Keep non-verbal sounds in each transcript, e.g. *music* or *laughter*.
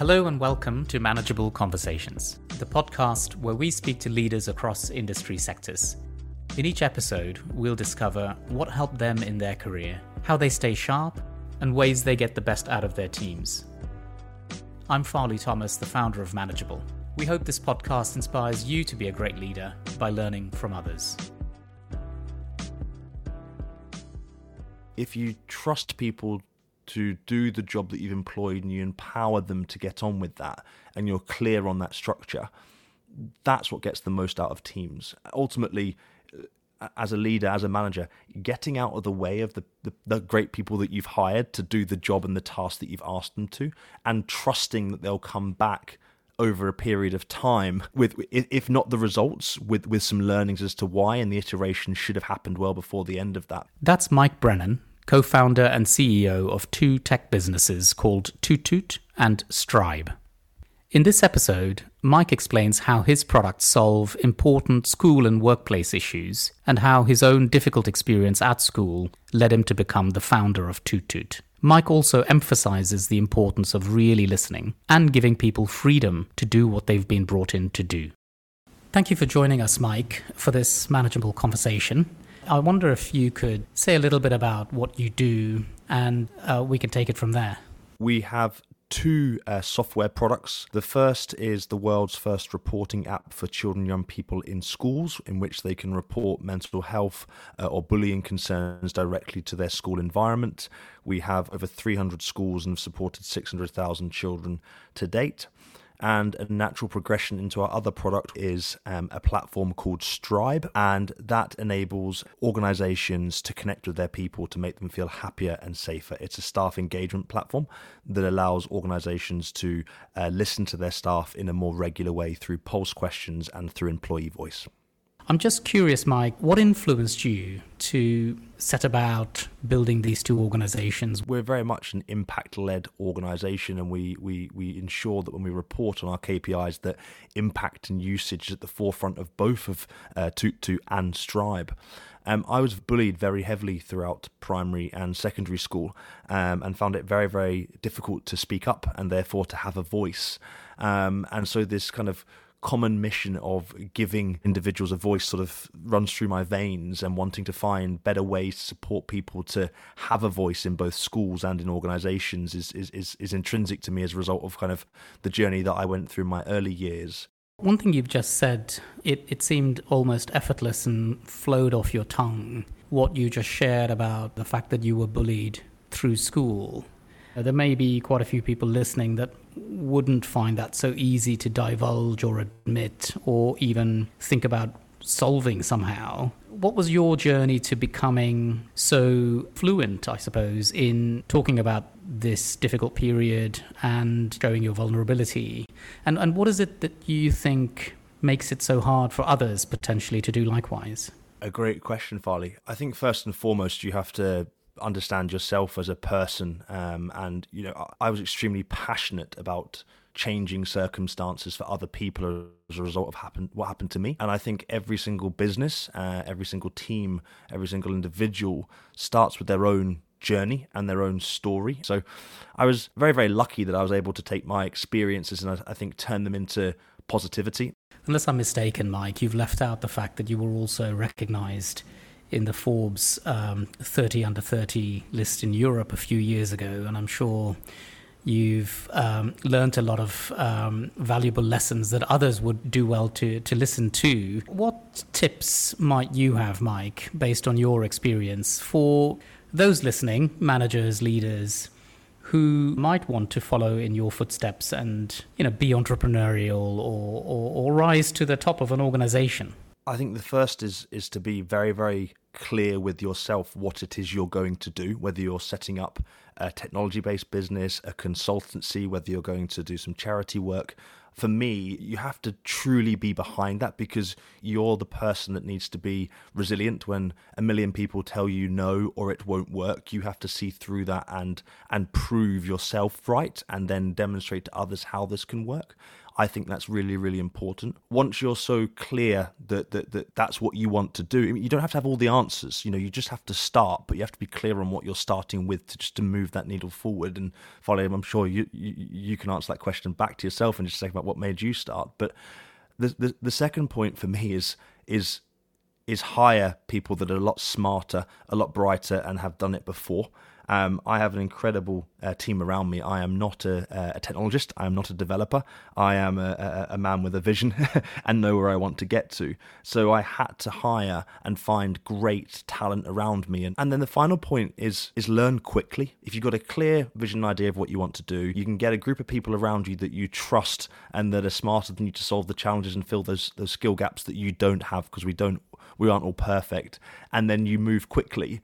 Hello and welcome to Manageable Conversations, the podcast where we speak to leaders across industry sectors. In each episode, we'll discover what helped them in their career, how they stay sharp, and ways they get the best out of their teams. I'm Farley Thomas, the founder of Manageable. We hope this podcast inspires you to be a great leader by learning from others. If you trust people to do the job that you've employed and you empower them to get on with that and you're clear on that structure, that's what gets the most out of teams. Ultimately, uh, as a leader, as a manager, getting out of the way of the, the, the, great people that you've hired to do the job and the task that you've asked them to, and trusting that they'll come back over a period of time with if not the results with with some learnings as to why and the iteration should have happened well before the end of that that's mike brennan co founder and CEO of two tech businesses called Toot and Strive. In this episode, Mike explains how his products solve important school and workplace issues, and how his own difficult experience at school led him to become the founder of Toot Mike also emphasizes the importance of really listening and giving people freedom to do what they've been brought in to do. Thank you for joining us, Mike, for this manageable conversation. I wonder if you could say a little bit about what you do and uh, we can take it from there. We have two uh, software products. The first is the world's first reporting app for children and young people in schools, in which they can report mental health uh, or bullying concerns directly to their school environment. We have over 300 schools and have supported 600,000 children to date and a natural progression into our other product is um, a platform called Strive, and that enables organizations to connect with their people to make them feel happier and safer. It's a staff engagement platform that allows organizations to uh, listen to their staff in a more regular way through pulse questions and through employee voice. I'm just curious, Mike, what influenced you to set about building these two organizations? We're very much an impact led organization, and we, we, we ensure that when we report on our KPIs, that impact and usage is at the forefront of both of uh, Toot and Strive. Um, I was bullied very heavily throughout primary and secondary school um, and found it very, very difficult to speak up and therefore to have a voice. Um, and so, this kind of common mission of giving individuals a voice sort of runs through my veins and wanting to find better ways to support people to have a voice in both schools and in organizations is, is, is, is intrinsic to me as a result of kind of the journey that I went through in my early years. One thing you've just said, it, it seemed almost effortless and flowed off your tongue. What you just shared about the fact that you were bullied through school. Uh, there may be quite a few people listening that wouldn't find that so easy to divulge or admit or even think about solving somehow. What was your journey to becoming so fluent, I suppose, in talking about this difficult period and showing your vulnerability? And, and what is it that you think makes it so hard for others potentially to do likewise? A great question, Farley. I think first and foremost, you have to understand yourself as a person. Um, and you know, I was extremely passionate about changing circumstances for other people as a result of happen, what happened to me. And I think every single business, uh, every single team, every single individual starts with their own journey and their own story. So I was very, very lucky that I was able to take my experiences and I, I think turn them into positivity. Unless I'm mistaken, Mike, you've left out the fact that you were also recognized in the Forbes um, 30 under 30 list in Europe a few years ago, and I'm sure you've um, learned a lot of um, valuable lessons that others would do well to, to listen to. What tips might you have, Mike, based on your experience, for those listening, managers, leaders? Who might want to follow in your footsteps and you know be entrepreneurial or, or, or rise to the top of an organization? I think the first is is to be very very clear with yourself what it is you're going to do, whether you're setting up a technology based business, a consultancy, whether you're going to do some charity work. for me, you have to truly be behind that because you're the person that needs to be resilient when a million people tell you no or it won't work. You have to see through that and and prove yourself right and then demonstrate to others how this can work. I think that's really, really important. Once you're so clear that, that, that that's what you want to do, I mean, you don't have to have all the answers. You know, you just have to start, but you have to be clear on what you're starting with to just to move that needle forward. And follow. I'm sure you, you, you can answer that question back to yourself and just say about what made you start. But the, the the second point for me is is is hire people that are a lot smarter, a lot brighter, and have done it before. Um, I have an incredible uh, team around me. I am not a, a, technologist. I am not a developer. I am a, a, a man with a vision *laughs* and know where I want to get to. So I had to hire and find great talent around me. And, and then the final point is is learn quickly. If you've got a clear vision and idea of what you want to do, you can get a group of people around you that you trust and that are smarter than you to solve the challenges and fill those those skill gaps that you don't have because we don't we aren't all perfect. And then you move quickly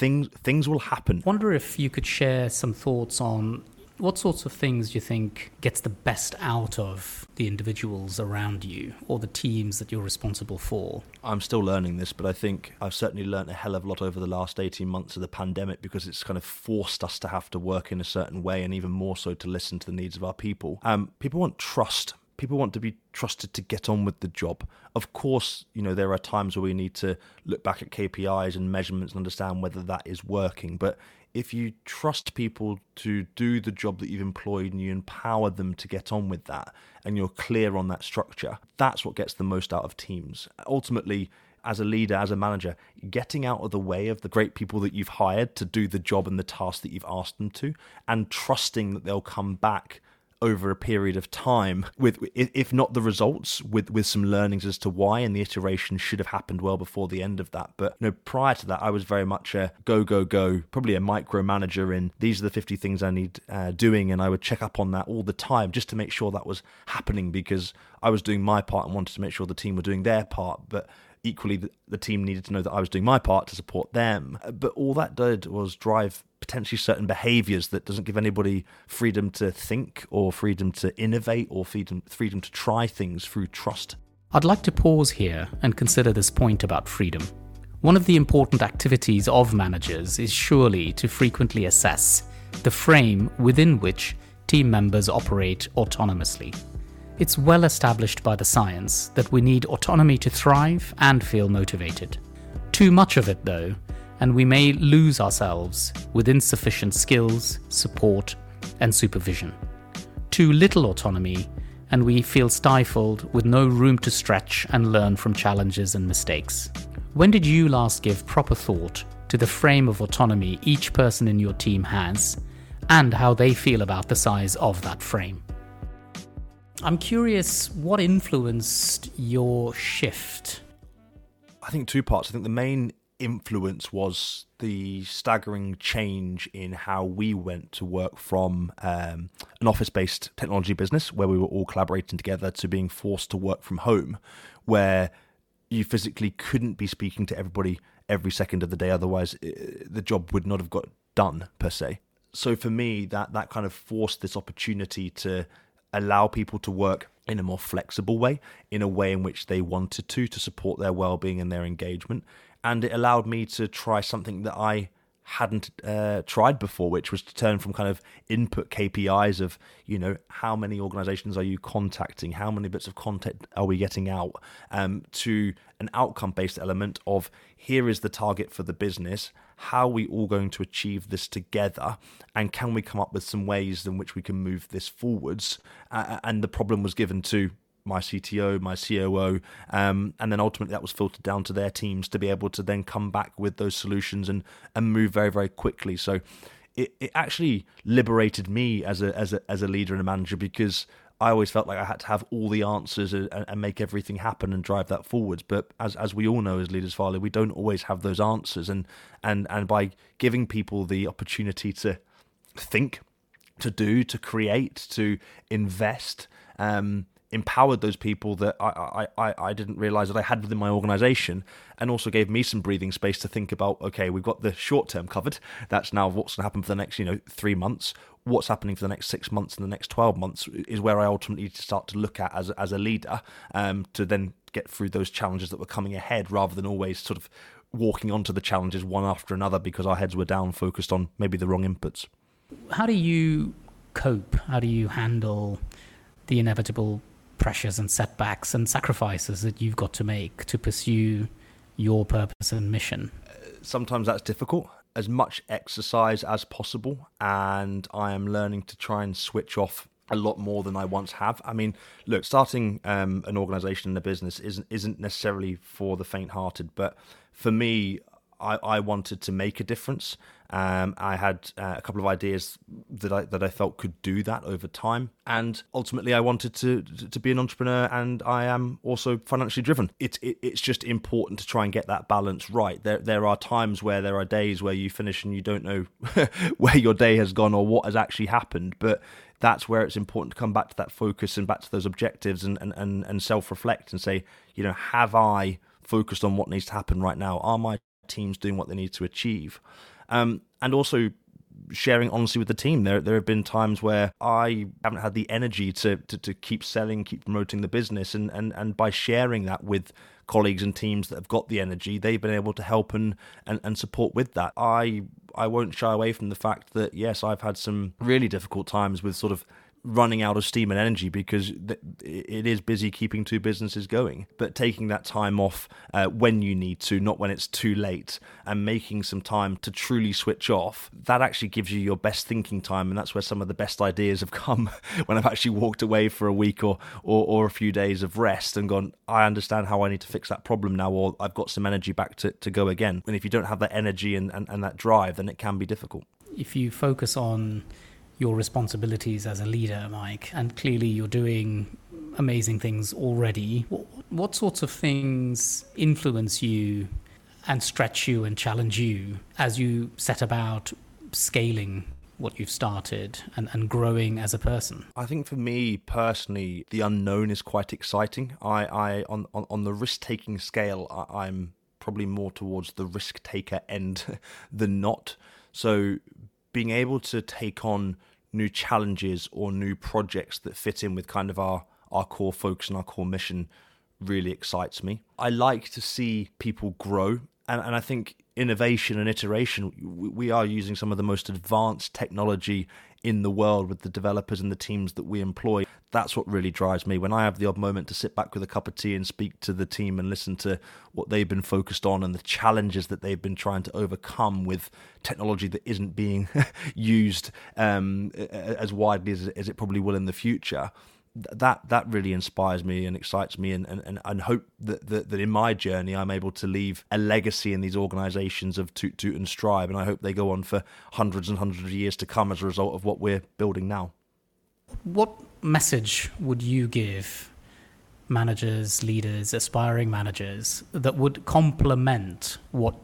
things things will happen. Wonder if you could share some thoughts on what sorts of things do you think gets the best out of the individuals around you or the teams that you're responsible for? I'm still learning this, but I think I've certainly learned a hell of a lot over the last 18 months of the pandemic because it's kind of forced us to have to work in a certain way and even more so to listen to the needs of our people. Um, people want trust people want to be trusted to get on with the job. Of course, you know, there are times where we need to look back at KPIs and measurements and understand whether that is working. But if you trust people to do the job that you've employed and you empower them to get on with that and you're clear on that structure, that's what gets the most out of teams. Ultimately, as a leader, as a manager, getting out of the way of the great people that you've hired to do the job and the task that you've asked them to, and trusting that they'll come back over a period of time with if not the results with with some learnings as to why and the iteration should have happened well before the end of that but you know prior to that I was very much a go go go probably a micromanager in these are the 50 things I need uh, doing and I would check up on that all the time just to make sure that was happening because I was doing my part and wanted to make sure the team were doing their part but equally the, the, team needed to know that I was doing my part to support them. But all that did was drive potentially certain behaviors that doesn't give anybody freedom to think or freedom to innovate or freedom, freedom to try things through trust. I'd like to pause here and consider this point about freedom. One of the important activities of managers is surely to frequently assess the frame within which team members operate autonomously. It's well established by the science that we need autonomy to thrive and feel motivated. Too much of it, though, and we may lose ourselves with insufficient skills, support, and supervision. Too little autonomy, and we feel stifled with no room to stretch and learn from challenges and mistakes. When did you last give proper thought to the frame of autonomy each person in your team has, and how they feel about the size of that frame? I'm curious what influenced your shift? I think two parts. I think the main influence was the staggering change in how we went to work from um, an office based technology business where we were all collaborating together to being forced to work from home, where you physically couldn't be speaking to everybody every second of the day, otherwise, uh, the job would not have got done per se. So for me, that, that kind of forced this opportunity to allow people to work in a more flexible way, in a way in which they wanted to, to support their well being and their engagement. And it allowed me to try something that I hadn't uh, tried before, which was to turn from kind of input KPIs of, you know, how many organizations are you contacting, how many bits of content are we getting out, um, to an outcome based element of here is the target for the business, how are we all going to achieve this together, and can we come up with some ways in which we can move this forwards? Uh, and the problem was given to my CTO, my COO, um, and then ultimately that was filtered down to their teams to be able to then come back with those solutions and and move very very quickly. So it, it actually liberated me as a as a as a leader and a manager because I always felt like I had to have all the answers and, and make everything happen and drive that forwards. But as as we all know as leaders, Farley, we don't always have those answers. And and and by giving people the opportunity to think, to do, to create, to invest. Um, empowered those people that I, I, I didn't realize that I had within my organization and also gave me some breathing space to think about okay we've got the short term covered that's now what's going to happen for the next you know three months what's happening for the next six months and the next 12 months is where I ultimately need to start to look at as, as a leader um, to then get through those challenges that were coming ahead rather than always sort of walking onto the challenges one after another because our heads were down focused on maybe the wrong inputs. How do you cope? How do you handle the inevitable pressures and setbacks and sacrifices that you've got to make to pursue your purpose and mission? Sometimes that's difficult. As much exercise as possible, and I am learning to try and switch off a lot more than I once have. I mean, look, starting um, an organization and a business isn't isn't necessarily for the faint-hearted, but for me, I, I wanted to make a difference. Um, I had uh, a couple of ideas that I that I felt could do that over time, and ultimately, I wanted to to be an entrepreneur, and I am also financially driven. It's it, it's just important to try and get that balance right. There there are times where there are days where you finish and you don't know *laughs* where your day has gone or what has actually happened, but that's where it's important to come back to that focus and back to those objectives and and and, and self reflect and say, you know, have I focused on what needs to happen right now? Are my teams doing what they need to achieve? Um, and also sharing honestly with the team. There there have been times where I haven't had the energy to, to, to keep selling, keep promoting the business, and, and, and by sharing that with colleagues and teams that have got the energy, they've been able to help and, and, and support with that. I I won't shy away from the fact that yes, I've had some really difficult times with sort of running out of steam and energy because it is busy keeping two businesses going. But taking that time off uh, when you need to, not when it's too late, and making some time to truly switch off, that actually gives you your best thinking time. And that's where some of the best ideas have *laughs* come when I've actually walked away for a week or, or, or a few days of rest and gone, I understand how I need to fix that problem now, or I've got some energy back to, to go again. And if you don't have that energy and, and, and that drive, then it can be difficult. If you focus on your responsibilities as a leader, Mike, and clearly you're doing amazing things already. What, what sorts of things influence you and stretch you and challenge you as you set about scaling what you've started and, and growing as a person? I think for me personally, the unknown is quite exciting. I, I on, on, on the risk taking scale, I, I'm probably more towards the risk taker end *laughs* than not. So being able to take on new challenges or new projects that fit in with kind of our our core focus and our core mission really excites me. I like to see people grow and, and I think innovation and iteration we are using some of the most advanced technology in the world with the developers and the teams that we employ. That's what really drives me. When I have the odd moment to sit back with a cup of tea and speak to the team and listen to what they've been focused on and the challenges that they've been trying to overcome with technology that isn't being *laughs* used um, as widely as, as it probably will in the future that that really inspires me and excites me and and, and hope that, that, that in my journey I'm able to leave a legacy in these organizations of Tootoot and strive and I hope they go on for hundreds and hundreds of years to come as a result of what we're building now. What message would you give managers leaders aspiring managers that would complement what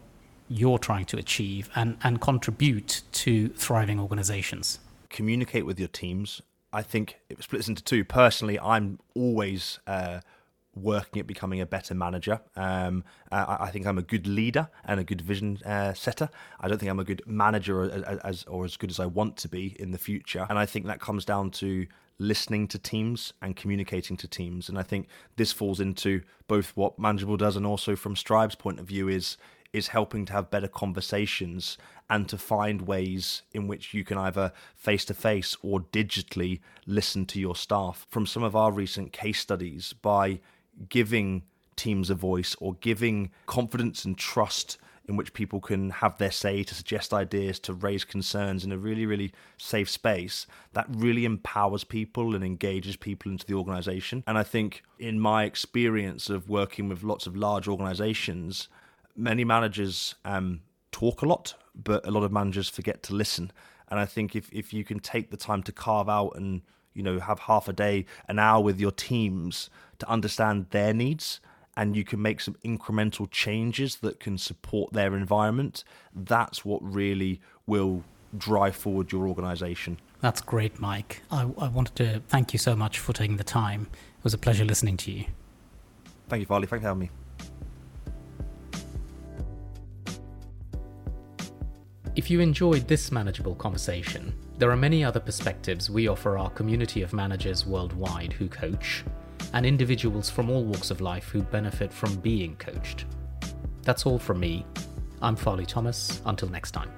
you're trying to achieve and and contribute to thriving organizations? Communicate with your teams I think it splits into two. Personally, I'm always uh, working at becoming a better manager. Um, I, I, think I'm a good leader and a good vision uh, setter. I don't think I'm a good manager as, as, or as good as I want to be in the future. And I think that comes down to listening to teams and communicating to teams. And I think this falls into both what Manageable does and also from Strive's point of view is is helping to have better conversations and to find ways in which you can either face to face or digitally listen to your staff. From some of our recent case studies, by giving teams a voice or giving confidence and trust in which people can have their say to suggest ideas, to raise concerns in a really, really safe space, that really empowers people and engages people into the organization. And I think, in my experience of working with lots of large organizations, many managers um, talk a lot, but a lot of managers forget to listen. And I think if, if you can take the time to carve out and you know have half a day, an hour with your teams to understand their needs, and you can make some incremental changes that can support their environment, that's what really will drive forward your organization. That's great, Mike. I, I wanted to thank you so much for taking the time. It was a pleasure listening to you. Thank you, Farley. Thanks for having me. If you enjoyed this manageable conversation, there are many other perspectives we offer our community of managers worldwide who coach, and individuals from all walks of life who benefit from being coached. That's all from me. I'm Farley Thomas. Until next time.